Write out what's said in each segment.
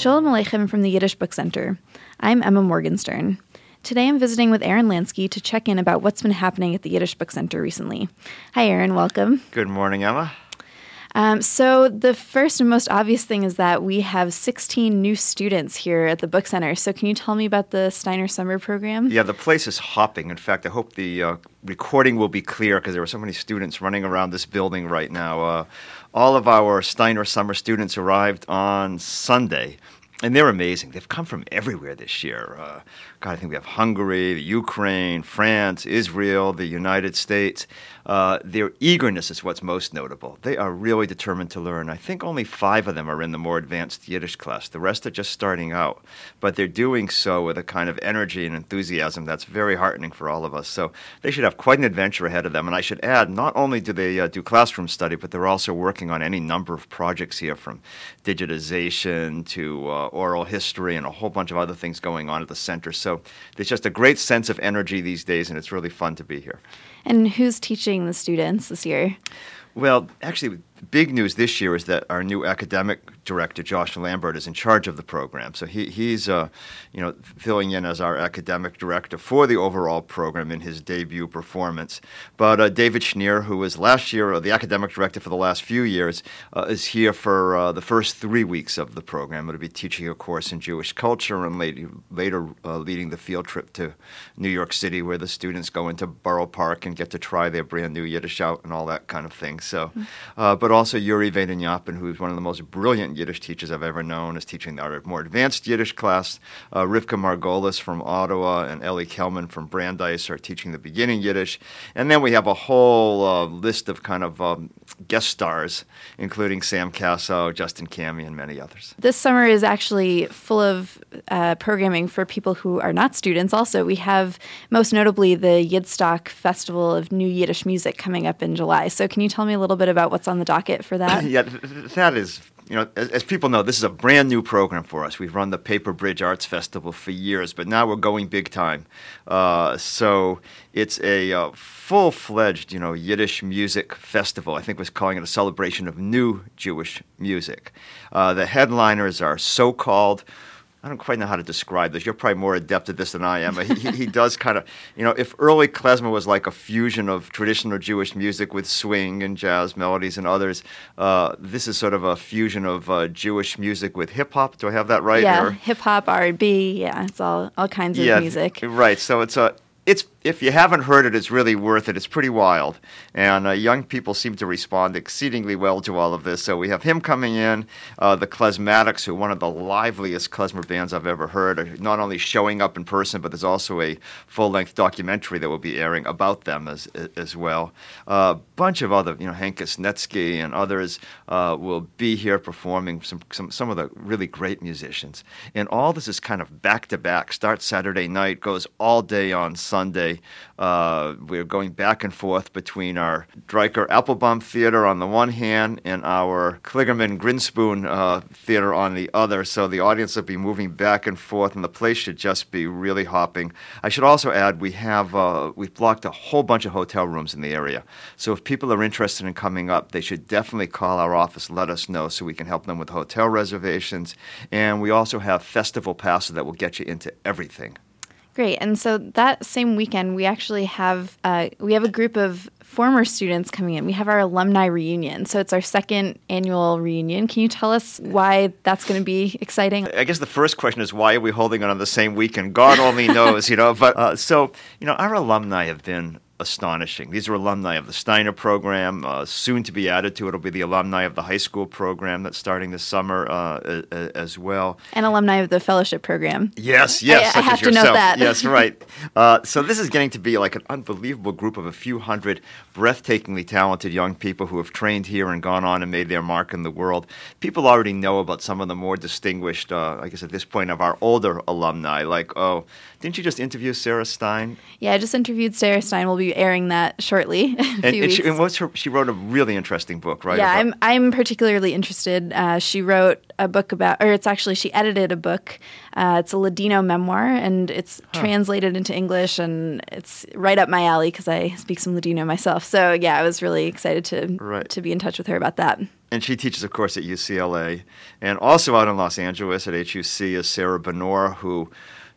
Shalom Aleichem from the Yiddish Book Center. I'm Emma Morgenstern. Today I'm visiting with Aaron Lansky to check in about what's been happening at the Yiddish Book Center recently. Hi, Aaron. Welcome. Good morning, Emma. Um, so, the first and most obvious thing is that we have 16 new students here at the Book Center. So, can you tell me about the Steiner Summer Program? Yeah, the place is hopping. In fact, I hope the uh, recording will be clear because there are so many students running around this building right now. Uh, all of our Steiner Summer students arrived on Sunday and they're amazing. They've come from everywhere this year. Uh, God, I think we have Hungary, the Ukraine, France, Israel, the United States. Uh, their eagerness is what's most notable. They are really determined to learn. I think only five of them are in the more advanced Yiddish class. The rest are just starting out, but they're doing so with a kind of energy and enthusiasm that's very heartening for all of us. So they should have quite an adventure ahead of them. And I should add, not only do they uh, do classroom study, but they're also working on any number of projects here, from digitization to uh, oral history and a whole bunch of other things going on at the center. So there's just a great sense of energy these days, and it's really fun to be here. And who's teaching the students this year? Well, actually, big news this year is that our new academic director, Josh Lambert, is in charge of the program. So he, he's, uh, you know, filling in as our academic director for the overall program in his debut performance. But uh, David Shneer, who was last year uh, the academic director for the last few years, uh, is here for uh, the first three weeks of the program. It'll be teaching a course in Jewish culture and later, later uh, leading the field trip to New York City, where the students go into Borough Park and get to try their brand new Yiddish out and all that kind of thing. So, mm-hmm. But also Yuri Vaden who's one of the most brilliant brilliant Yiddish teachers I've ever known, is teaching our more advanced Yiddish class. Uh, Rivka Margolis from Ottawa and Ellie Kellman from Brandeis are teaching the beginning Yiddish. And then we have a whole uh, list of kind of um, guest stars, including Sam Kassow, Justin Cammy, and many others. This summer is actually full of uh, programming for people who are not students. Also, we have most notably the Yidstock Festival of New Yiddish Music coming up in July. So, can you tell me a little bit about what's on the docket for that? yeah, that is you know, as, as, people know, this is a brand new program for us. We've run the Paper Bridge Arts Festival for years, but now we're going big time. Uh, so it's a uh, full-fledged, you know, Yiddish music festival. I think we're calling it a celebration of new Jewish music. Uh, the headliners are so-called I don't quite know how to describe this. You're probably more adept at this than I am. He, he, does kind of, you know, if early klezmer was like a fusion of traditional Jewish music with swing and jazz melodies and others, uh, this is sort of a fusion of uh, Jewish music with hip hop. Do I have that right? Yeah, hip hop, R and B. Yeah, it's all all kinds of yeah, music. Right. So it's a it's if you haven't heard it, it's really worth it. It's pretty wild, and uh, young people seem to respond exceedingly well to all of this. So we have him coming in, uh, the Klezmatics, who are one of the liveliest klezmer bands I've ever heard, are not only showing up in person, but there's also a full-length documentary that will be airing about them as as well. A uh, bunch of other, you know, Hankus Netsky and others uh, will be here performing some, some some of the really great musicians, and all this is kind of back to back. Starts Saturday night, goes all day on Sunday. Uh, we're going back and forth between our Driker Applebaum Theater on the one hand and our Kligerman Grinspoon uh, Theater on the other. So the audience will be moving back and forth, and the place should just be really hopping. I should also add we have uh, we've blocked a whole bunch of hotel rooms in the area. So if people are interested in coming up, they should definitely call our office, let us know, so we can help them with hotel reservations. And we also have festival passes that will get you into everything. Great. And so that same weekend, we actually have uh, we have a group of former students coming in. We have our alumni reunion. So it's our second annual reunion. Can you tell us why that's going to be exciting? I guess the first question is why are we holding it on the same weekend? God only knows, you know. But uh, so you know, our alumni have been astonishing. These are alumni of the Steiner program, uh, soon to be added to. It'll be the alumni of the high school program that's starting this summer uh, as well, and alumni of the fellowship program. Yes, yes, I, I have to note that. yes, right. Uh, so this is getting to be like an unbelievable group of a few hundred breathtakingly talented young people who have trained here and gone on and made their mark in the world. People already know about some of the more distinguished, uh, I guess at this point, of our older alumni. Like, oh, didn't you just interview Sarah Stein? Yeah, I just interviewed Sarah Stein. We'll be airing that shortly. and, and, she, and what's her, she wrote a really interesting book, right? Yeah, I'm I'm particularly interested. Uh, she wrote a book about, or it's actually she edited a book. Uh, it's a Ladino memoir, and it's huh. translated into English, and it's right up my alley because I speak some Ladino myself. So yeah, I was really excited to right. to be in touch with her about that. And she teaches, of course, at UCLA, and also out in Los Angeles at HUC is Sarah Benor, who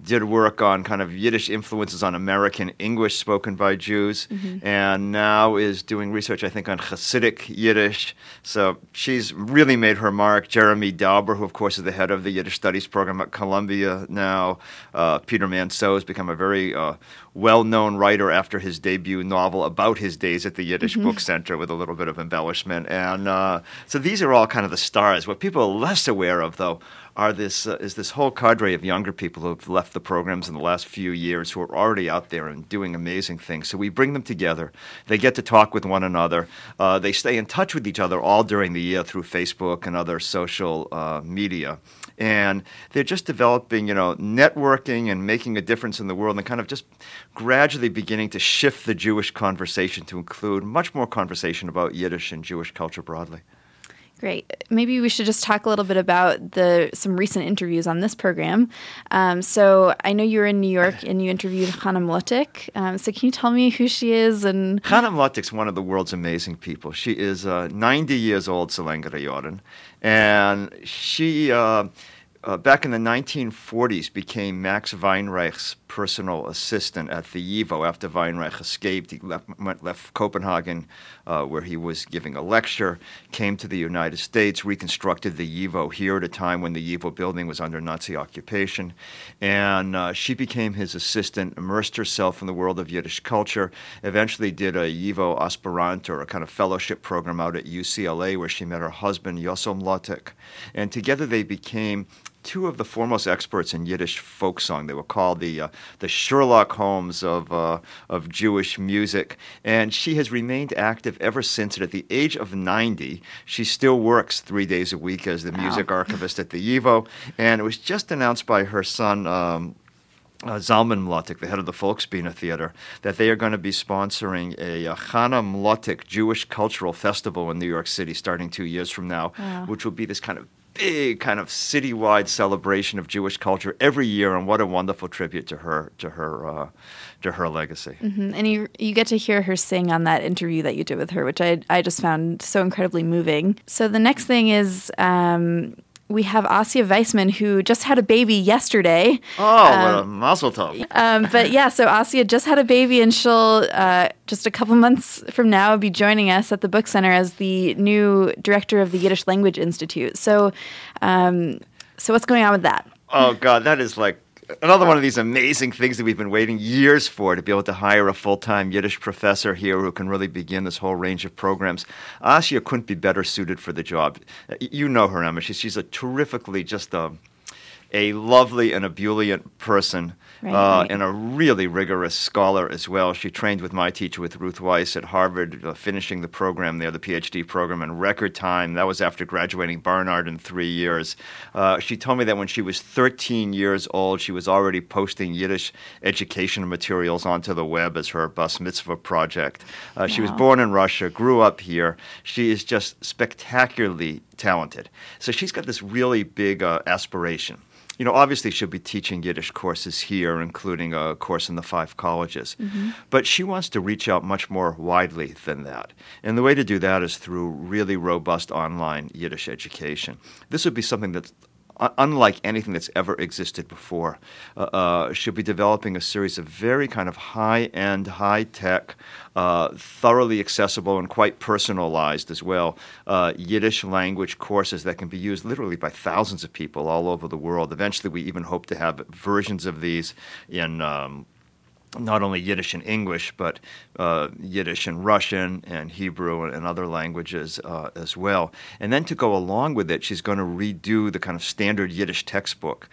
did work on kind of Yiddish influences on American English spoken by Jews, mm-hmm. and now is doing research, I think, on Hasidic Yiddish. So she's really made her mark. Jeremy Dauber, who, of course, is the head of the Yiddish Studies program at Columbia now. Uh, Peter Manseau has become a very uh, well known writer after his debut novel about his days at the Yiddish mm-hmm. Book Center with a little bit of embellishment. And uh, so these are all kind of the stars. What people are less aware of, though, are this uh, is this whole cadre of younger people who have left the programs in the last few years who are already out there and doing amazing things. So we bring them together. They get to talk with one another. Uh, they stay in touch with each other all during the year through Facebook and other social uh, media. And they're just developing, you know, networking and making a difference in the world and kind of just gradually beginning to shift the Jewish conversation to include much more conversation about Yiddish and Jewish culture broadly. Great. Maybe we should just talk a little bit about the some recent interviews on this program. Um, so I know you were in New York and you interviewed Chana Mlotek. Um, so can you tell me who she is? And Chana Mlotek's one of the world's amazing people. She is uh, 90 years old, Selengere Jordan, and she. Uh, uh, back in the 1940s became Max Weinreich's personal assistant at the YIVO after Weinreich escaped. He left, went, left Copenhagen, uh, where he was giving a lecture, came to the United States, reconstructed the YIVO here at a time when the YIVO building was under Nazi occupation. And uh, she became his assistant, immersed herself in the world of Yiddish culture, eventually did a YIVO aspirant or a kind of fellowship program out at UCLA where she met her husband, Yossel Mlotek. And together they became two of the foremost experts in Yiddish folk song. They were called the uh, the Sherlock Holmes of uh, of Jewish music, and she has remained active ever since. And at the age of ninety, she still works three days a week as the wow. music archivist at the YIVO. And it was just announced by her son. Um, uh, Zalman Mlotek, the head of the Folksbiene Theater, that they are going to be sponsoring a, a Chana Mlotek Jewish Cultural Festival in New York City starting two years from now, wow. which will be this kind of big kind of citywide celebration of Jewish culture every year, and what a wonderful tribute to her to her uh, to her legacy. Mm-hmm. And you you get to hear her sing on that interview that you did with her, which I I just found so incredibly moving. So the next thing is. Um, we have Asya Vaisman, who just had a baby yesterday. Oh, um, what a mazel tov. Um, but yeah, so Asia just had a baby, and she'll uh, just a couple months from now be joining us at the Book Center as the new director of the Yiddish Language Institute. So, um, so what's going on with that? Oh God, that is like another one of these amazing things that we've been waiting years for to be able to hire a full-time Yiddish professor here who can really begin this whole range of programs. Asya couldn't be better suited for the job. You know her, Emma. She's, she's a terrifically just a, a lovely and ebullient person right, uh, right. and a really rigorous scholar as well. She trained with my teacher, with Ruth Wisse at Harvard, uh, finishing the program there, the PhD program, in record time. That was after graduating Barnard in three years. Uh, she told me that when she was 13 years old, she was already posting Yiddish education materials onto the web as her bas mitzvah project. Wow. Uh, she was born in Russia, grew up here. She is just spectacularly talented. So she's got this really big uh, aspiration you know, obviously she'll be teaching Yiddish courses here, including a course in the five colleges. Mm-hmm. But she wants to reach out much more widely than that. And the way to do that is through really robust online Yiddish education. This would be something that's unlike anything that's ever existed before. Uh, uh, she'll be developing a series of very kind of high end, high tech, uh, thoroughly accessible, and quite personalized as well uh, Yiddish language courses that can be used literally by thousands of people all over the world. Eventually, we even hope to have versions of these in. Um, not only Yiddish and English, but uh, Yiddish and Russian and Hebrew and, other languages uh, as well. And then to go along with it, she's going to redo the kind of standard Yiddish textbook.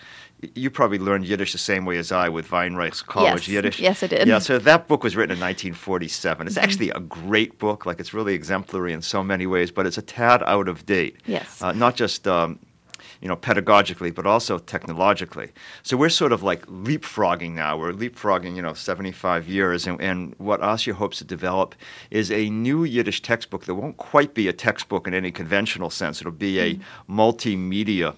You probably learned Yiddish the same way as I with Weinreich's College yes. Yiddish. Yes, I did. Yeah, so that book was written in 1947. It's mm-hmm. actually a great book. Like, it's really exemplary in so many ways, but it's a tad out of date. Yes. Uh, not just. Um, you know, pedagogically, but also technologically. So we're sort of like leapfrogging now. We're leapfrogging, you know, 75 years. And, and what ASYA hopes to develop is a new Yiddish textbook that won't quite be a textbook in any conventional sense. It'll be a mm-hmm. multimedia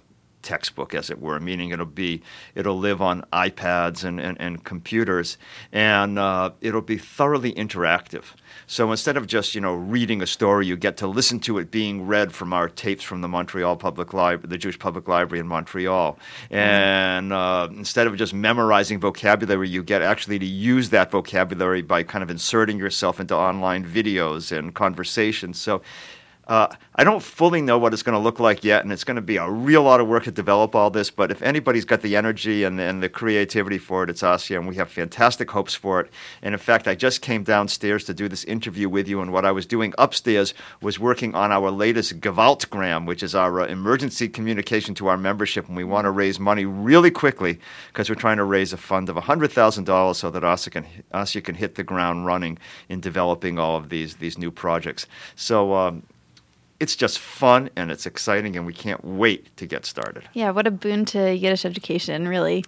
textbook, as it were, meaning it'll be it'll live on iPads and, and, and computers, and uh, it'll be thoroughly interactive. So instead of just you know reading a story, you get to listen to it being read from our tapes from the Montreal Public Library, the Jewish Public Library in Montreal, and uh, instead of just memorizing vocabulary, you get actually to use that vocabulary by kind of inserting yourself into online videos and conversations. So uh, I don't fully know what it's going to look like yet, and it's going to be a real lot of work to develop all this. But if anybody's got the energy and, and the creativity for it, it's ASYA, and we have fantastic hopes for it. And in fact, I just came downstairs to do this interview with you, and what I was doing upstairs was working on our latest Gevaltgram, which is our uh, emergency communication to our membership, and we want to raise money really quickly because we're trying to raise a fund of $100,000 so that ASYA can, ASYA can hit the ground running in developing all of these, these new projects. So, um, it's just fun and it's exciting and we can't wait to get started. Yeah, what a boon to Yiddish education, really.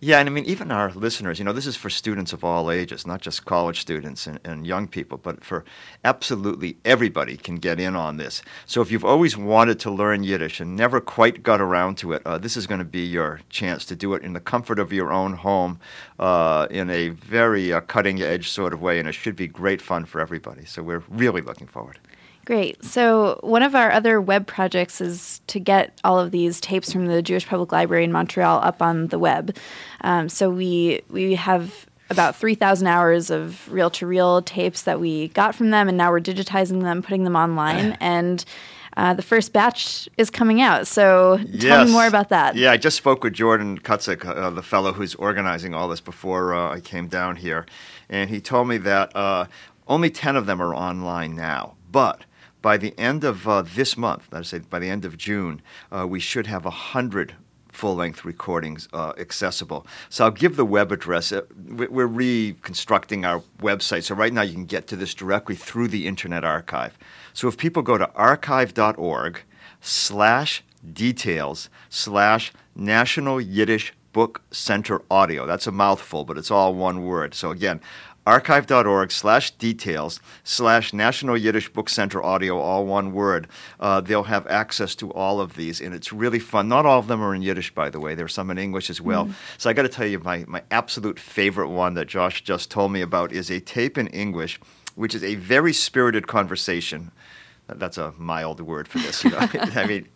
Yeah, and I mean, even our listeners, you know, this is for students of all ages, not just college students and, and, young people, but for absolutely everybody can get in on this. So if you've always wanted to learn Yiddish and never quite got around to it, uh, this is going to be your chance to do it in the comfort of your own home uh, in a very uh, cutting edge sort of way, and it should be great fun for everybody. So we're really looking forward. Great. So, one of our other web projects is to get all of these tapes from the Jewish Public Library in Montreal up on the web. Um, so, we we have about 3,000 hours of reel to reel tapes that we got from them, and now we're digitizing them, putting them online. and uh, the first batch is coming out. So yes. tell me more about that. Yeah, I just spoke with Jordan Kutzik, uh, the fellow who's organizing all this before uh, I came down here. And he told me that uh, only 10 of them are online now. But by the end of uh, this month, that is, say by the end of June, uh, we should have 100 full length recordings uh, accessible. So I'll give the web address. Uh, we're reconstructing our website. So right now you can get to this directly through the Internet Archive. So if people go to archive.org slash details slash National Yiddish Book Center Audio, that's a mouthful, but it's all one word. So again, archive.org slash details slash National Yiddish Book Center audio, all one word. Uh, they'll have access to all of these, and it's really fun. Not all of them are in Yiddish, by the way. There are some in English as well. Mm. So I got to tell you, my, my absolute favorite one that Josh just told me about is a tape in English, which is a very spirited conversation. That's a mild word for this. You know? I mean,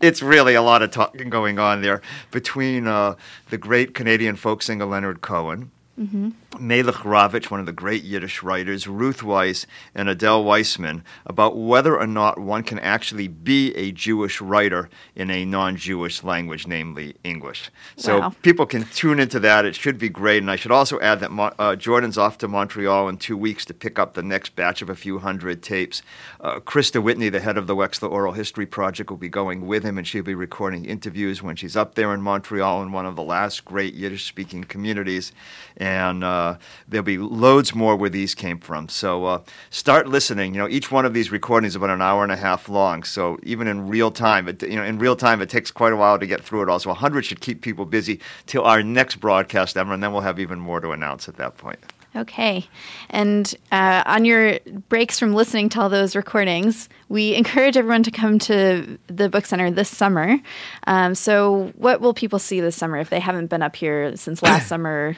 it's really a lot of talking going on there between uh, the great Canadian folk singer Leonard Cohen Mm-hmm. Melech Ravitch, one of the great Yiddish writers, Ruth Wisse, and Adele Wiseman about whether or not one can actually be a Jewish writer in a non Jewish language, namely English. So wow. people can tune into that. It should be great. And I should also add that Mo- uh, Jordan's off to Montreal in two weeks to pick up the next batch of a few hundred tapes. Uh, Christa Whitney, the head of the Wexler Oral History Project, will be going with him, and she'll be recording interviews when she's up there in Montreal in one of the last great Yiddish speaking communities. And and uh, there'll be loads more where these came from. So uh, start listening. You know, each one of these recordings is about an hour and a half long. So even in real time, it, you know, in real time, it takes quite a while to get through it all. So 100 should keep people busy till our next broadcast ever, and then we'll have even more to announce at that point. Okay. And uh, on your breaks from listening to all those recordings, we encourage everyone to come to the book center this summer. Um, so, what will people see this summer if they haven't been up here since last summer?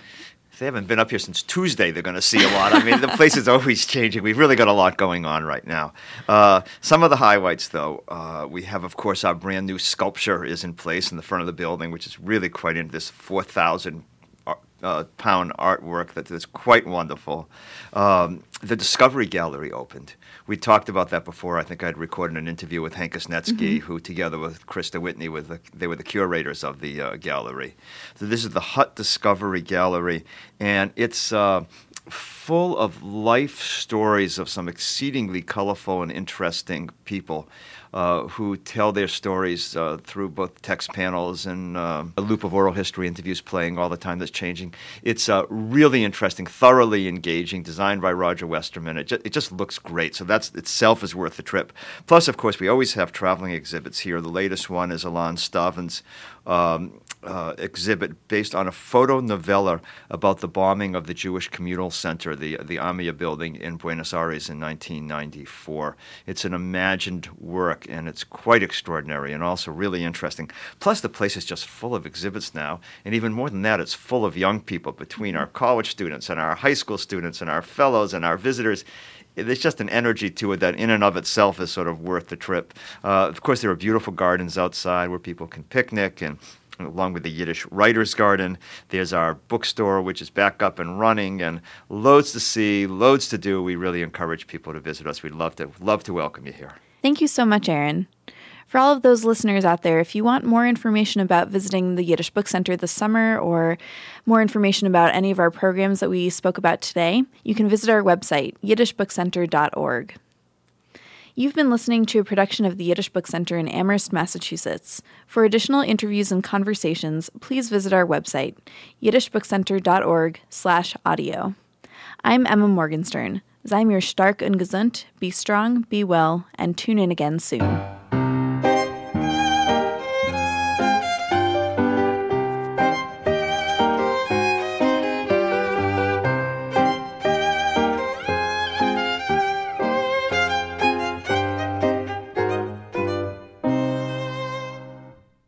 They haven't been up here since Tuesday, they're going to see a lot. I mean, the place is always changing. We've really got a lot going on right now. Uh, some of the highlights, though, uh, we have, of course, our brand new sculpture is in place in the front of the building, which is really quite into this 4,000 uh, pound artwork that is quite wonderful. Um, the Discovery Gallery opened. We talked about that before. I think I'd recorded an interview with Hankus Netsky, mm-hmm. who, together with Christa Whitney, with the, they were the curators of the uh, gallery. So this is the Hut Discovery Gallery, and it's uh, full of life stories of some exceedingly colorful and interesting people. Uh, who tell their stories uh, through both text panels and uh, a loop of oral history interviews playing all the time that's changing. It's uh, really interesting, thoroughly engaging, designed by Roger Westerman. It, ju- it just looks great. So that's itself is worth the trip. Plus, of course, we always have traveling exhibits here. The latest one is Ilan Stavans um, uh, exhibit based on a photo novella about the bombing of the Jewish Communal Center, the the Amia building in Buenos Aires in 1994. It's an imagined work, and it's quite extraordinary and also really interesting. Plus, the place is just full of exhibits now, and even more than that, it's full of young people between our college students and our high school students and our fellows and our visitors there's just an energy to it that in and of itself is sort of worth the trip. Uh, of course, there are beautiful gardens outside where people can picnic and along with the Yiddish Writers Garden. There's our bookstore, which is back up and running, and loads to see, loads to do. We really encourage people to visit us. We'd love to love to welcome you here. Thank you so much, Aaron. For all of those listeners out there, if you want more information about visiting the Yiddish Book Center this summer or more information about any of our programs that we spoke about today, you can visit our website, yiddishbookcenter.org. You've been listening to a production of the Yiddish Book Center in Amherst, Massachusetts. For additional interviews and conversations, please visit our website, yiddishbookcenter.org/audio. I'm Emma Morgenstern. Sei mir stark und gesund, be strong, be well, and tune in again soon.